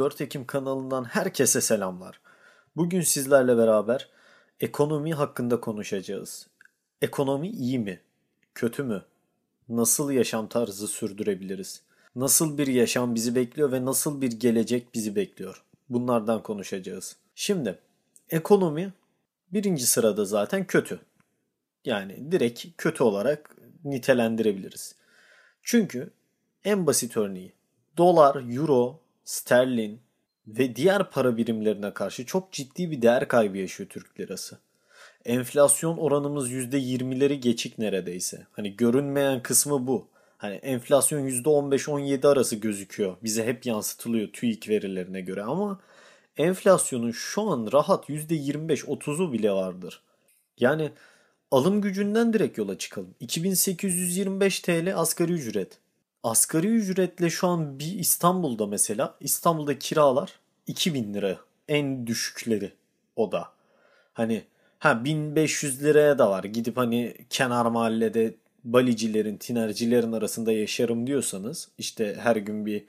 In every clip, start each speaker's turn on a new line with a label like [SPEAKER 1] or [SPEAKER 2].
[SPEAKER 1] 34 Ekim kanalından herkese selamlar. Bugün sizlerle beraber ekonomi hakkında konuşacağız. Ekonomi iyi mi? Kötü mü? Nasıl yaşam tarzı sürdürebiliriz? Nasıl bir yaşam bizi bekliyor ve nasıl bir gelecek bizi bekliyor? Bunlardan konuşacağız. Şimdi ekonomi birinci sırada zaten kötü. Yani direkt kötü olarak nitelendirebiliriz. Çünkü en basit örneği dolar, euro, sterlin ve diğer para birimlerine karşı çok ciddi bir değer kaybı yaşıyor Türk lirası. Enflasyon oranımız %20'leri geçik neredeyse. Hani görünmeyen kısmı bu. Hani enflasyon %15-17 arası gözüküyor. Bize hep yansıtılıyor TÜİK verilerine göre ama enflasyonun şu an rahat %25-30'u bile vardır. Yani alım gücünden direkt yola çıkalım. 2825 TL asgari ücret. Asgari ücretle şu an bir İstanbul'da mesela İstanbul'da kiralar 2000 lira en düşükleri o da. Hani ha 1500 liraya da var. Gidip hani kenar mahallede balicilerin, tinercilerin arasında yaşarım diyorsanız işte her gün bir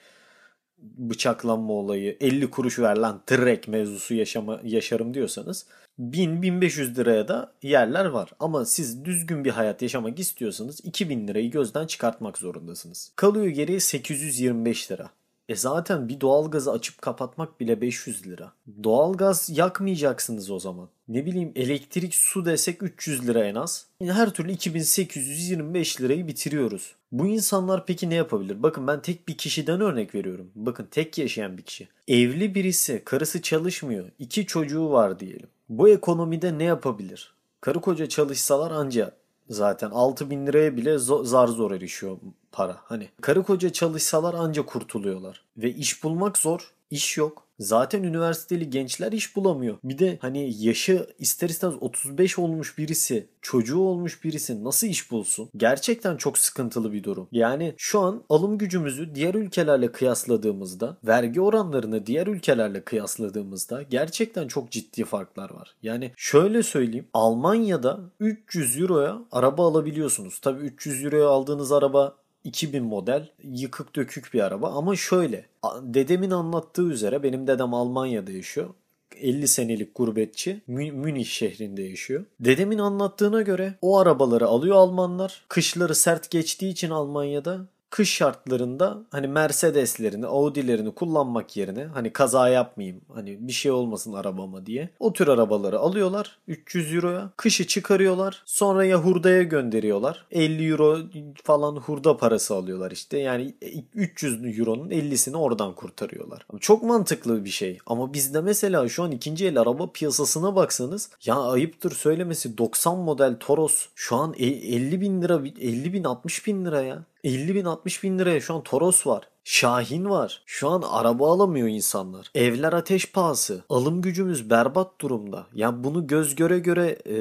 [SPEAKER 1] bıçaklanma olayı 50 kuruş ver lan trek mevzusu yaşama, yaşarım diyorsanız 1000-1500 liraya da yerler var. Ama siz düzgün bir hayat yaşamak istiyorsanız 2000 lirayı gözden çıkartmak zorundasınız. Kalıyor geriye 825 lira. E zaten bir doğalgazı açıp kapatmak bile 500 lira. Doğalgaz yakmayacaksınız o zaman. Ne bileyim elektrik su desek 300 lira en az. Her türlü 2825 lirayı bitiriyoruz. Bu insanlar peki ne yapabilir? Bakın ben tek bir kişiden örnek veriyorum. Bakın tek yaşayan bir kişi. Evli birisi, karısı çalışmıyor. iki çocuğu var diyelim. Bu ekonomide ne yapabilir? Karı koca çalışsalar anca zaten 6 bin liraya bile zar zor erişiyor para. Hani karı koca çalışsalar anca kurtuluyorlar. Ve iş bulmak zor. iş yok. Zaten üniversiteli gençler iş bulamıyor. Bir de hani yaşı ister istemez 35 olmuş birisi, çocuğu olmuş birisi nasıl iş bulsun? Gerçekten çok sıkıntılı bir durum. Yani şu an alım gücümüzü diğer ülkelerle kıyasladığımızda, vergi oranlarını diğer ülkelerle kıyasladığımızda gerçekten çok ciddi farklar var. Yani şöyle söyleyeyim. Almanya'da 300 euroya araba alabiliyorsunuz. Tabii 300 euroya aldığınız araba 2000 model yıkık dökük bir araba ama şöyle dedemin anlattığı üzere benim dedem Almanya'da yaşıyor. 50 senelik gurbetçi Münih şehrinde yaşıyor. Dedemin anlattığına göre o arabaları alıyor Almanlar. Kışları sert geçtiği için Almanya'da kış şartlarında hani Mercedeslerini, Audi'lerini kullanmak yerine hani kaza yapmayayım hani bir şey olmasın arabama diye o tür arabaları alıyorlar 300 euroya. Kışı çıkarıyorlar. Sonra ya hurdaya gönderiyorlar. 50 euro falan hurda parası alıyorlar işte. Yani 300 euronun 50'sini oradan kurtarıyorlar. Çok mantıklı bir şey. Ama bizde mesela şu an ikinci el araba piyasasına baksanız ya ayıptır söylemesi 90 model Toros şu an 50 e, bin lira 50 bin 60 bin lira ya. 50 bin 60 bin liraya şu an Toros var. Şahin var. Şu an araba alamıyor insanlar. Evler ateş pahası. Alım gücümüz berbat durumda. Ya bunu göz göre göre e,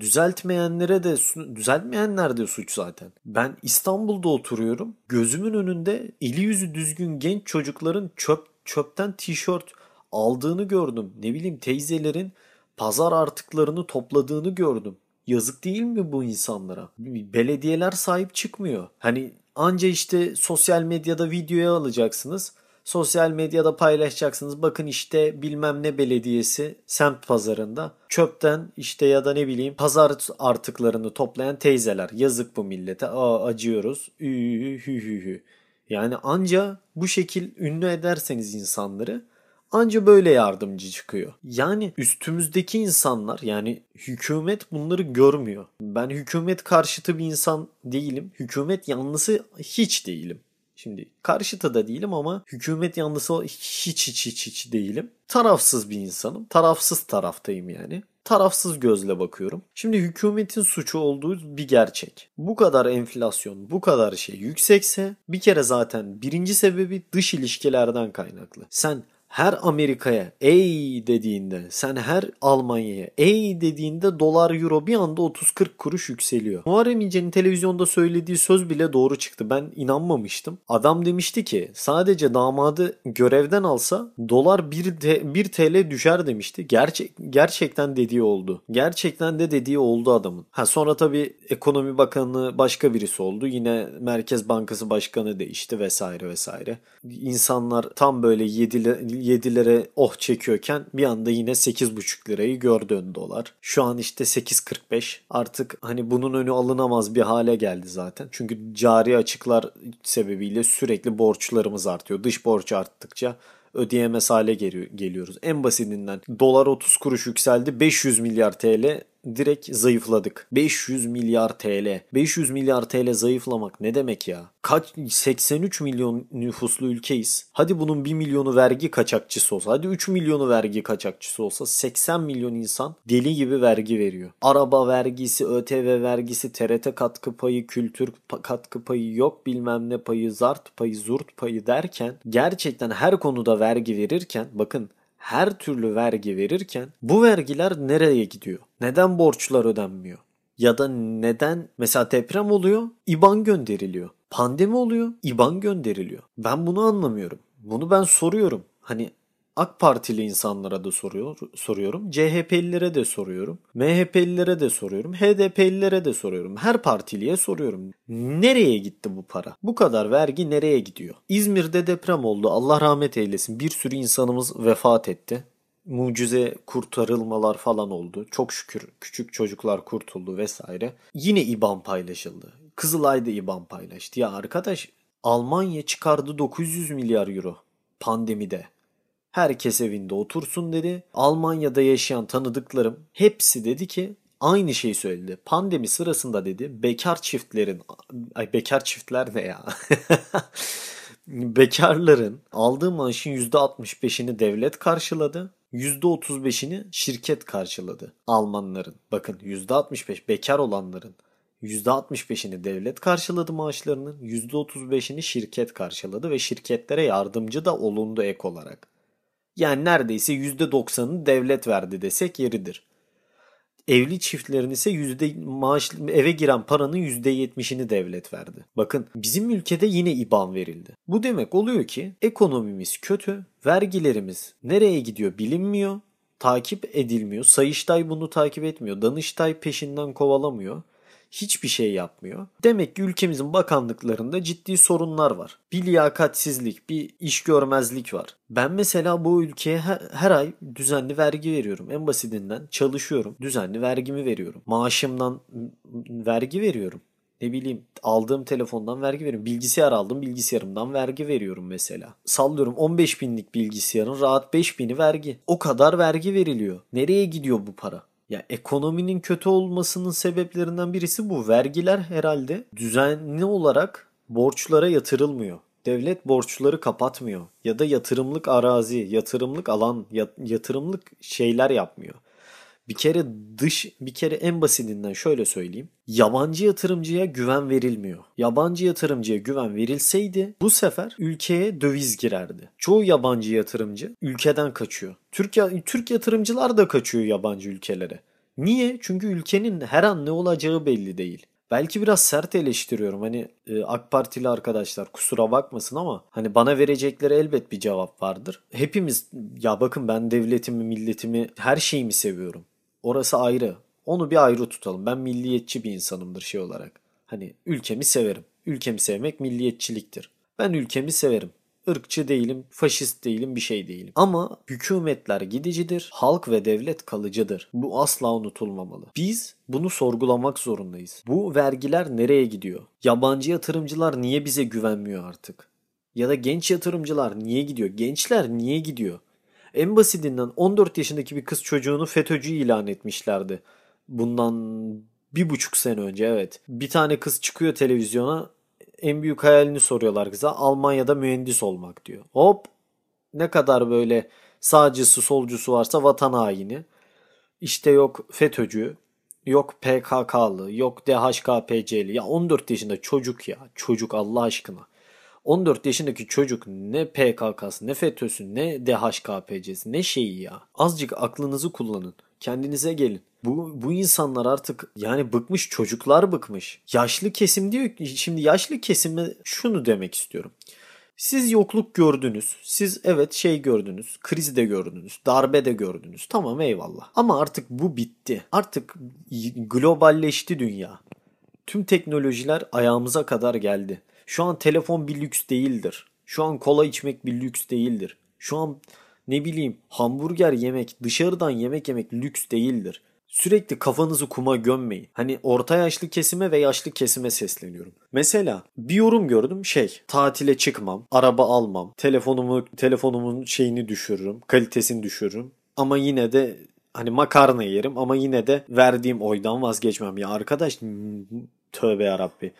[SPEAKER 1] düzeltmeyenlere de düzeltmeyenler de suç zaten. Ben İstanbul'da oturuyorum. Gözümün önünde eli yüzü düzgün genç çocukların çöp çöpten tişört aldığını gördüm. Ne bileyim teyzelerin pazar artıklarını topladığını gördüm. Yazık değil mi bu insanlara? Belediyeler sahip çıkmıyor. Hani anca işte sosyal medyada videoya alacaksınız. Sosyal medyada paylaşacaksınız. Bakın işte bilmem ne belediyesi semt pazarında çöpten işte ya da ne bileyim pazar artıklarını toplayan teyzeler. Yazık bu millete. Aa acıyoruz. Ühü hü hü hü. Yani anca bu şekil ünlü ederseniz insanları Anca böyle yardımcı çıkıyor. Yani üstümüzdeki insanlar yani hükümet bunları görmüyor. Ben hükümet karşıtı bir insan değilim. Hükümet yanlısı hiç değilim. Şimdi karşıtı da değilim ama hükümet yanlısı hiç hiç hiç hiç değilim. Tarafsız bir insanım. Tarafsız taraftayım yani. Tarafsız gözle bakıyorum. Şimdi hükümetin suçu olduğu bir gerçek. Bu kadar enflasyon, bu kadar şey yüksekse bir kere zaten birinci sebebi dış ilişkilerden kaynaklı. Sen her Amerika'ya ey dediğinde sen her Almanya'ya ey dediğinde dolar euro bir anda 30-40 kuruş yükseliyor. Muharrem İnce'nin televizyonda söylediği söz bile doğru çıktı. Ben inanmamıştım. Adam demişti ki sadece damadı görevden alsa dolar 1, te, 1 TL düşer demişti. Gerçek, gerçekten dediği oldu. Gerçekten de dediği oldu adamın. Ha sonra tabii ekonomi bakanı başka birisi oldu. Yine Merkez Bankası Başkanı değişti vesaire vesaire. İnsanlar tam böyle 7 7'lere oh çekiyorken bir anda yine 8,5 lirayı gördü dolar. Şu an işte 8.45 artık hani bunun önü alınamaz bir hale geldi zaten. Çünkü cari açıklar sebebiyle sürekli borçlarımız artıyor. Dış borç arttıkça ödeyemez hale geliyoruz. En basitinden dolar 30 kuruş yükseldi 500 milyar TL direkt zayıfladık. 500 milyar TL. 500 milyar TL zayıflamak ne demek ya? Kaç 83 milyon nüfuslu ülkeyiz. Hadi bunun 1 milyonu vergi kaçakçısı olsa, hadi 3 milyonu vergi kaçakçısı olsa 80 milyon insan deli gibi vergi veriyor. Araba vergisi, ÖTV vergisi, TRT katkı payı, kültür katkı payı yok bilmem ne payı, zart payı, zurt payı derken gerçekten her konuda vergi verirken bakın her türlü vergi verirken bu vergiler nereye gidiyor? Neden borçlar ödenmiyor? Ya da neden mesela deprem oluyor, IBAN gönderiliyor. Pandemi oluyor, IBAN gönderiliyor. Ben bunu anlamıyorum. Bunu ben soruyorum. Hani AK Partili insanlara da soruyor, soruyorum. CHP'lilere de soruyorum. MHP'lilere de soruyorum. HDP'lilere de soruyorum. Her partiliye soruyorum. Nereye gitti bu para? Bu kadar vergi nereye gidiyor? İzmir'de deprem oldu. Allah rahmet eylesin. Bir sürü insanımız vefat etti. Mucize kurtarılmalar falan oldu. Çok şükür küçük çocuklar kurtuldu vesaire. Yine IBAN paylaşıldı. Kızılay'da IBAN paylaştı. Ya arkadaş Almanya çıkardı 900 milyar euro pandemide. Herkes evinde otursun dedi. Almanya'da yaşayan tanıdıklarım hepsi dedi ki aynı şeyi söyledi. Pandemi sırasında dedi bekar çiftlerin ay bekar çiftler ne ya? Bekarların aldığı maaşın %65'ini devlet karşıladı. %35'ini şirket karşıladı. Almanların. Bakın %65 bekar olanların %65'ini devlet karşıladı maaşlarının, %35'ini şirket karşıladı ve şirketlere yardımcı da olundu ek olarak. Yani neredeyse %90'ını devlet verdi desek yeridir. Evli çiftlerin ise yüzde maaş eve giren paranın %70'ini devlet verdi. Bakın bizim ülkede yine IBAN verildi. Bu demek oluyor ki ekonomimiz kötü, vergilerimiz nereye gidiyor bilinmiyor, takip edilmiyor. Sayıştay bunu takip etmiyor. Danıştay peşinden kovalamıyor hiçbir şey yapmıyor. Demek ki ülkemizin bakanlıklarında ciddi sorunlar var. Bir liyakatsizlik, bir iş görmezlik var. Ben mesela bu ülkeye her, her ay düzenli vergi veriyorum. En basitinden çalışıyorum. Düzenli vergimi veriyorum. Maaşımdan vergi veriyorum. Ne bileyim aldığım telefondan vergi veriyorum. Bilgisayar aldım bilgisayarımdan vergi veriyorum mesela. Sallıyorum 15 binlik bilgisayarın rahat 5 bini vergi. O kadar vergi veriliyor. Nereye gidiyor bu para? Ya ekonominin kötü olmasının sebeplerinden birisi bu. Vergiler herhalde düzenli olarak borçlara yatırılmıyor. Devlet borçları kapatmıyor ya da yatırımlık arazi, yatırımlık alan, yatırımlık şeyler yapmıyor. Bir kere dış, bir kere en basitinden şöyle söyleyeyim. Yabancı yatırımcıya güven verilmiyor. Yabancı yatırımcıya güven verilseydi bu sefer ülkeye döviz girerdi. Çoğu yabancı yatırımcı ülkeden kaçıyor. Türk, Türk yatırımcılar da kaçıyor yabancı ülkelere. Niye? Çünkü ülkenin her an ne olacağı belli değil. Belki biraz sert eleştiriyorum. Hani e, AK Partili arkadaşlar kusura bakmasın ama hani bana verecekleri elbet bir cevap vardır. Hepimiz ya bakın ben devletimi, milletimi, her şeyimi seviyorum. Orası ayrı. Onu bir ayrı tutalım. Ben milliyetçi bir insanımdır şey olarak. Hani ülkemi severim. Ülkemi sevmek milliyetçiliktir. Ben ülkemi severim. Irkçı değilim, faşist değilim, bir şey değilim. Ama hükümetler gidicidir, halk ve devlet kalıcıdır. Bu asla unutulmamalı. Biz bunu sorgulamak zorundayız. Bu vergiler nereye gidiyor? Yabancı yatırımcılar niye bize güvenmiyor artık? Ya da genç yatırımcılar niye gidiyor? Gençler niye gidiyor? En basitinden 14 yaşındaki bir kız çocuğunu FETÖ'cü ilan etmişlerdi. Bundan bir buçuk sene önce evet. Bir tane kız çıkıyor televizyona en büyük hayalini soruyorlar kıza. Almanya'da mühendis olmak diyor. Hop ne kadar böyle sağcısı solcusu varsa vatan haini. İşte yok FETÖ'cü, yok PKK'lı, yok DHKPC'li. Ya 14 yaşında çocuk ya. Çocuk Allah aşkına. 14 yaşındaki çocuk ne PKK'sı, ne FETÖ'sü, ne DHKPC'si, ne şeyi ya. Azıcık aklınızı kullanın. Kendinize gelin. Bu, bu insanlar artık yani bıkmış çocuklar bıkmış. Yaşlı kesim diyor ki şimdi yaşlı kesime şunu demek istiyorum. Siz yokluk gördünüz. Siz evet şey gördünüz. Kriz de gördünüz. Darbe de gördünüz. Tamam eyvallah. Ama artık bu bitti. Artık globalleşti dünya. Tüm teknolojiler ayağımıza kadar geldi. Şu an telefon bir lüks değildir. Şu an kola içmek bir lüks değildir. Şu an ne bileyim hamburger yemek, dışarıdan yemek yemek lüks değildir. Sürekli kafanızı kuma gömmeyin. Hani orta yaşlı kesime ve yaşlı kesime sesleniyorum. Mesela bir yorum gördüm şey tatile çıkmam, araba almam, telefonumu telefonumun şeyini düşürürüm, kalitesini düşürürüm. Ama yine de hani makarna yerim ama yine de verdiğim oydan vazgeçmem. Ya arkadaş tövbe yarabbi.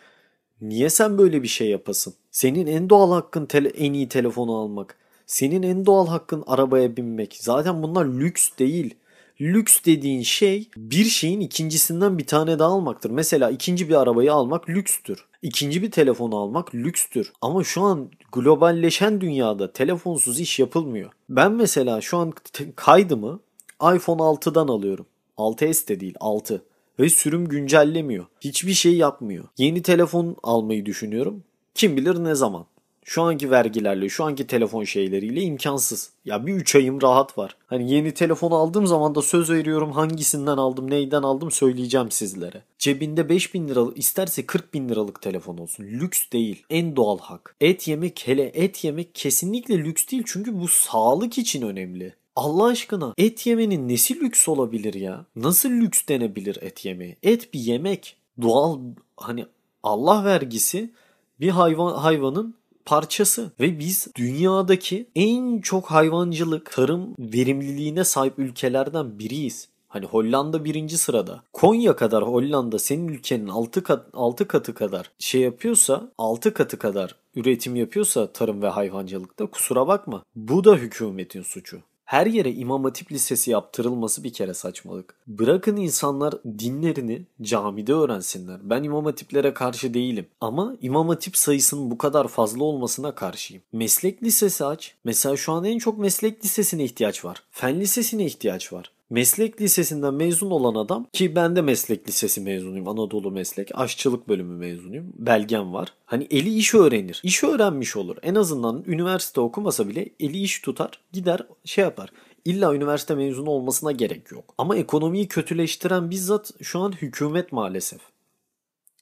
[SPEAKER 1] Niye sen böyle bir şey yapasın? Senin en doğal hakkın en iyi telefonu almak. Senin en doğal hakkın arabaya binmek. Zaten bunlar lüks değil. Lüks dediğin şey bir şeyin ikincisinden bir tane daha almaktır. Mesela ikinci bir arabayı almak lükstür. İkinci bir telefonu almak lükstür. Ama şu an globalleşen dünyada telefonsuz iş yapılmıyor. Ben mesela şu an kaydımı iPhone 6'dan alıyorum. 6s de değil 6. Ve sürüm güncellemiyor. Hiçbir şey yapmıyor. Yeni telefon almayı düşünüyorum. Kim bilir ne zaman. Şu anki vergilerle, şu anki telefon şeyleriyle imkansız. Ya bir 3 ayım rahat var. Hani yeni telefon aldığım zaman da söz veriyorum hangisinden aldım, neyden aldım söyleyeceğim sizlere. Cebinde 5000 liralık isterse 40 bin liralık telefon olsun. Lüks değil. En doğal hak. Et yemek hele et yemek kesinlikle lüks değil. Çünkü bu sağlık için önemli. Allah aşkına et yemenin nesi lüks olabilir ya? Nasıl lüks denebilir et yemeği? Et bir yemek. Doğal hani Allah vergisi bir hayvan hayvanın parçası ve biz dünyadaki en çok hayvancılık, tarım verimliliğine sahip ülkelerden biriyiz. Hani Hollanda birinci sırada. Konya kadar Hollanda senin ülkenin 6 kat, 6 katı kadar şey yapıyorsa 6 katı kadar üretim yapıyorsa tarım ve hayvancılıkta kusura bakma. Bu da hükümetin suçu. Her yere İmam Hatip Lisesi yaptırılması bir kere saçmalık. Bırakın insanlar dinlerini camide öğrensinler. Ben İmam Hatiplere karşı değilim. Ama İmam Hatip sayısının bu kadar fazla olmasına karşıyım. Meslek lisesi aç. Mesela şu an en çok meslek lisesine ihtiyaç var. Fen lisesine ihtiyaç var. Meslek lisesinden mezun olan adam ki ben de meslek lisesi mezunuyum. Anadolu meslek. Aşçılık bölümü mezunuyum. Belgem var. Hani eli iş öğrenir. İş öğrenmiş olur. En azından üniversite okumasa bile eli iş tutar. Gider şey yapar. İlla üniversite mezunu olmasına gerek yok. Ama ekonomiyi kötüleştiren bizzat şu an hükümet maalesef.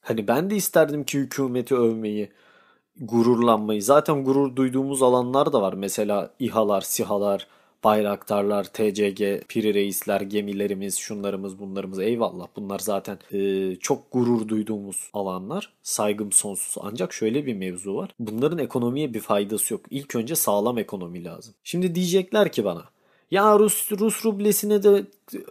[SPEAKER 1] Hani ben de isterdim ki hükümeti övmeyi, gururlanmayı. Zaten gurur duyduğumuz alanlar da var. Mesela İHA'lar, SİHA'lar, Bayraktarlar, TCG, Piri Reisler, gemilerimiz, şunlarımız, bunlarımız eyvallah. Bunlar zaten e, çok gurur duyduğumuz alanlar. Saygım sonsuz. Ancak şöyle bir mevzu var. Bunların ekonomiye bir faydası yok. İlk önce sağlam ekonomi lazım. Şimdi diyecekler ki bana ya Rus Rus rublesine de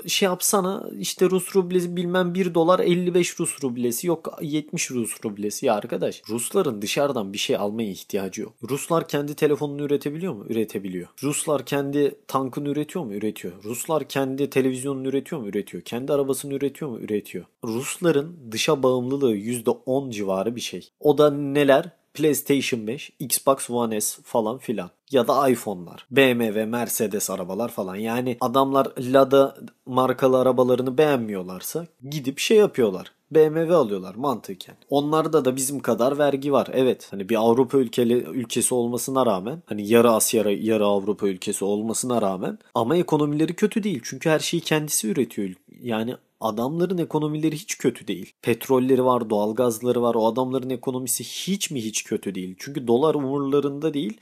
[SPEAKER 1] şey yapsana işte Rus rublesi bilmem 1 dolar 55 Rus rublesi yok 70 Rus rublesi ya arkadaş. Rusların dışarıdan bir şey almaya ihtiyacı yok. Ruslar kendi telefonunu üretebiliyor mu? Üretebiliyor. Ruslar kendi tankını üretiyor mu? Üretiyor. Ruslar kendi televizyonunu üretiyor mu? Üretiyor. Kendi arabasını üretiyor mu? Üretiyor. Rusların dışa bağımlılığı %10 civarı bir şey. O da neler? PlayStation 5, Xbox One S falan filan. Ya da iPhone'lar. BMW, Mercedes arabalar falan. Yani adamlar Lada markalı arabalarını beğenmiyorlarsa gidip şey yapıyorlar. BMW alıyorlar mantıken. Onlarda da bizim kadar vergi var. Evet hani bir Avrupa ülkeli ülkesi olmasına rağmen hani yarı Asya yarı Avrupa ülkesi olmasına rağmen ama ekonomileri kötü değil. Çünkü her şeyi kendisi üretiyor. Yani adamların ekonomileri hiç kötü değil. Petrolleri var, doğalgazları var. O adamların ekonomisi hiç mi hiç kötü değil. Çünkü dolar umurlarında değil.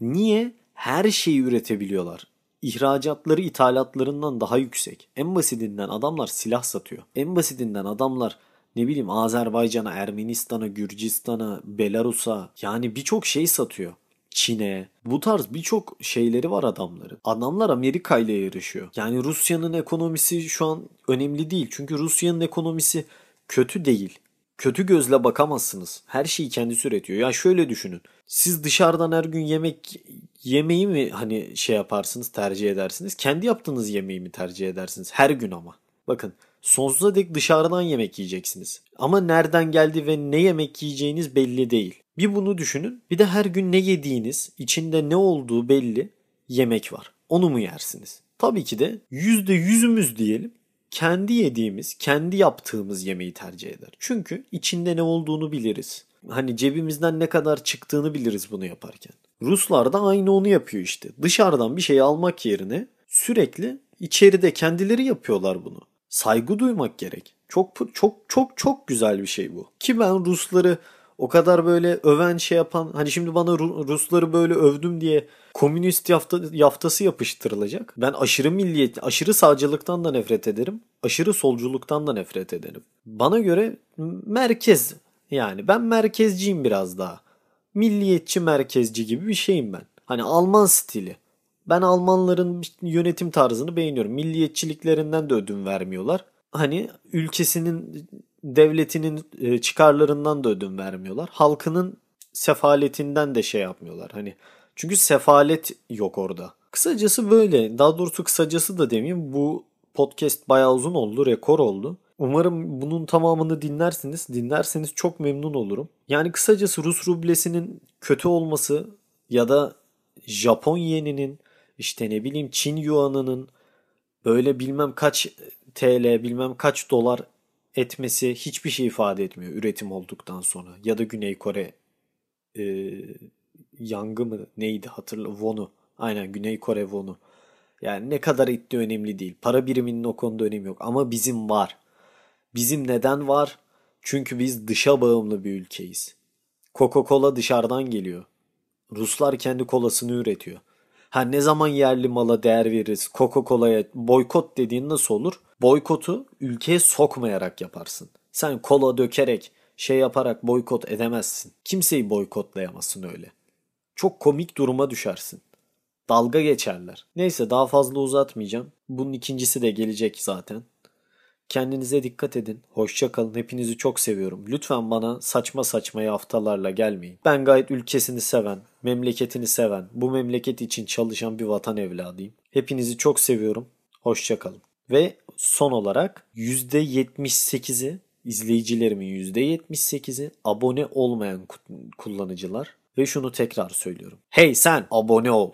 [SPEAKER 1] Niye? Her şeyi üretebiliyorlar. İhracatları ithalatlarından daha yüksek. En basitinden adamlar silah satıyor. En basitinden adamlar ne bileyim Azerbaycan'a, Ermenistan'a, Gürcistan'a, Belarus'a yani birçok şey satıyor. Çin'e. Bu tarz birçok şeyleri var adamların. Adamlar Amerika ile yarışıyor. Yani Rusya'nın ekonomisi şu an önemli değil. Çünkü Rusya'nın ekonomisi kötü değil. Kötü gözle bakamazsınız. Her şeyi kendisi üretiyor. Ya şöyle düşünün. Siz dışarıdan her gün yemek yemeği mi hani şey yaparsınız, tercih edersiniz? Kendi yaptığınız yemeği mi tercih edersiniz? Her gün ama. Bakın sonsuza dek dışarıdan yemek yiyeceksiniz. Ama nereden geldi ve ne yemek yiyeceğiniz belli değil. Bir bunu düşünün. Bir de her gün ne yediğiniz, içinde ne olduğu belli yemek var. Onu mu yersiniz? Tabii ki de yüzde yüzümüz diyelim kendi yediğimiz, kendi yaptığımız yemeği tercih eder. Çünkü içinde ne olduğunu biliriz. Hani cebimizden ne kadar çıktığını biliriz bunu yaparken. Ruslar da aynı onu yapıyor işte. Dışarıdan bir şey almak yerine sürekli içeride kendileri yapıyorlar bunu. Saygı duymak gerek. Çok çok çok çok güzel bir şey bu. Ki ben Rusları o kadar böyle öven şey yapan hani şimdi bana Rusları böyle övdüm diye komünist yafta, yaftası yapıştırılacak. Ben aşırı milliyet, aşırı sağcılıktan da nefret ederim. Aşırı solculuktan da nefret ederim. Bana göre merkez yani ben merkezciyim biraz daha. Milliyetçi merkezci gibi bir şeyim ben. Hani Alman stili. Ben Almanların yönetim tarzını beğeniyorum. Milliyetçiliklerinden de ödün vermiyorlar. Hani ülkesinin devletinin e, çıkarlarından da ödün vermiyorlar. Halkının sefaletinden de şey yapmıyorlar. Hani çünkü sefalet yok orada. Kısacası böyle. Daha doğrusu kısacası da demeyeyim. Bu podcast bayağı uzun oldu. Rekor oldu. Umarım bunun tamamını dinlersiniz. Dinlerseniz çok memnun olurum. Yani kısacası Rus rublesinin kötü olması ya da Japon yeninin işte ne bileyim Çin yuanının böyle bilmem kaç TL bilmem kaç dolar etmesi hiçbir şey ifade etmiyor üretim olduktan sonra. Ya da Güney Kore e, yangı mı neydi hatırla Won'u. Aynen Güney Kore Won'u. Yani ne kadar ettiği önemli değil. Para biriminin o konuda önemi yok. Ama bizim var. Bizim neden var? Çünkü biz dışa bağımlı bir ülkeyiz. Coca-Cola dışarıdan geliyor. Ruslar kendi kolasını üretiyor. Ha ne zaman yerli mala değer veririz? Coca-Cola'ya boykot dediğin nasıl olur? Boykotu ülkeye sokmayarak yaparsın. Sen kola dökerek, şey yaparak boykot edemezsin. Kimseyi boykotlayamazsın öyle. Çok komik duruma düşersin. Dalga geçerler. Neyse daha fazla uzatmayacağım. Bunun ikincisi de gelecek zaten. Kendinize dikkat edin. Hoşça kalın. Hepinizi çok seviyorum. Lütfen bana saçma saçma haftalarla gelmeyin. Ben gayet ülkesini seven, memleketini seven, bu memleket için çalışan bir vatan evladıyım. Hepinizi çok seviyorum. Hoşça kalın. Ve son olarak %78'i izleyicilerimin %78'i abone olmayan kullanıcılar ve şunu tekrar söylüyorum. Hey sen abone ol.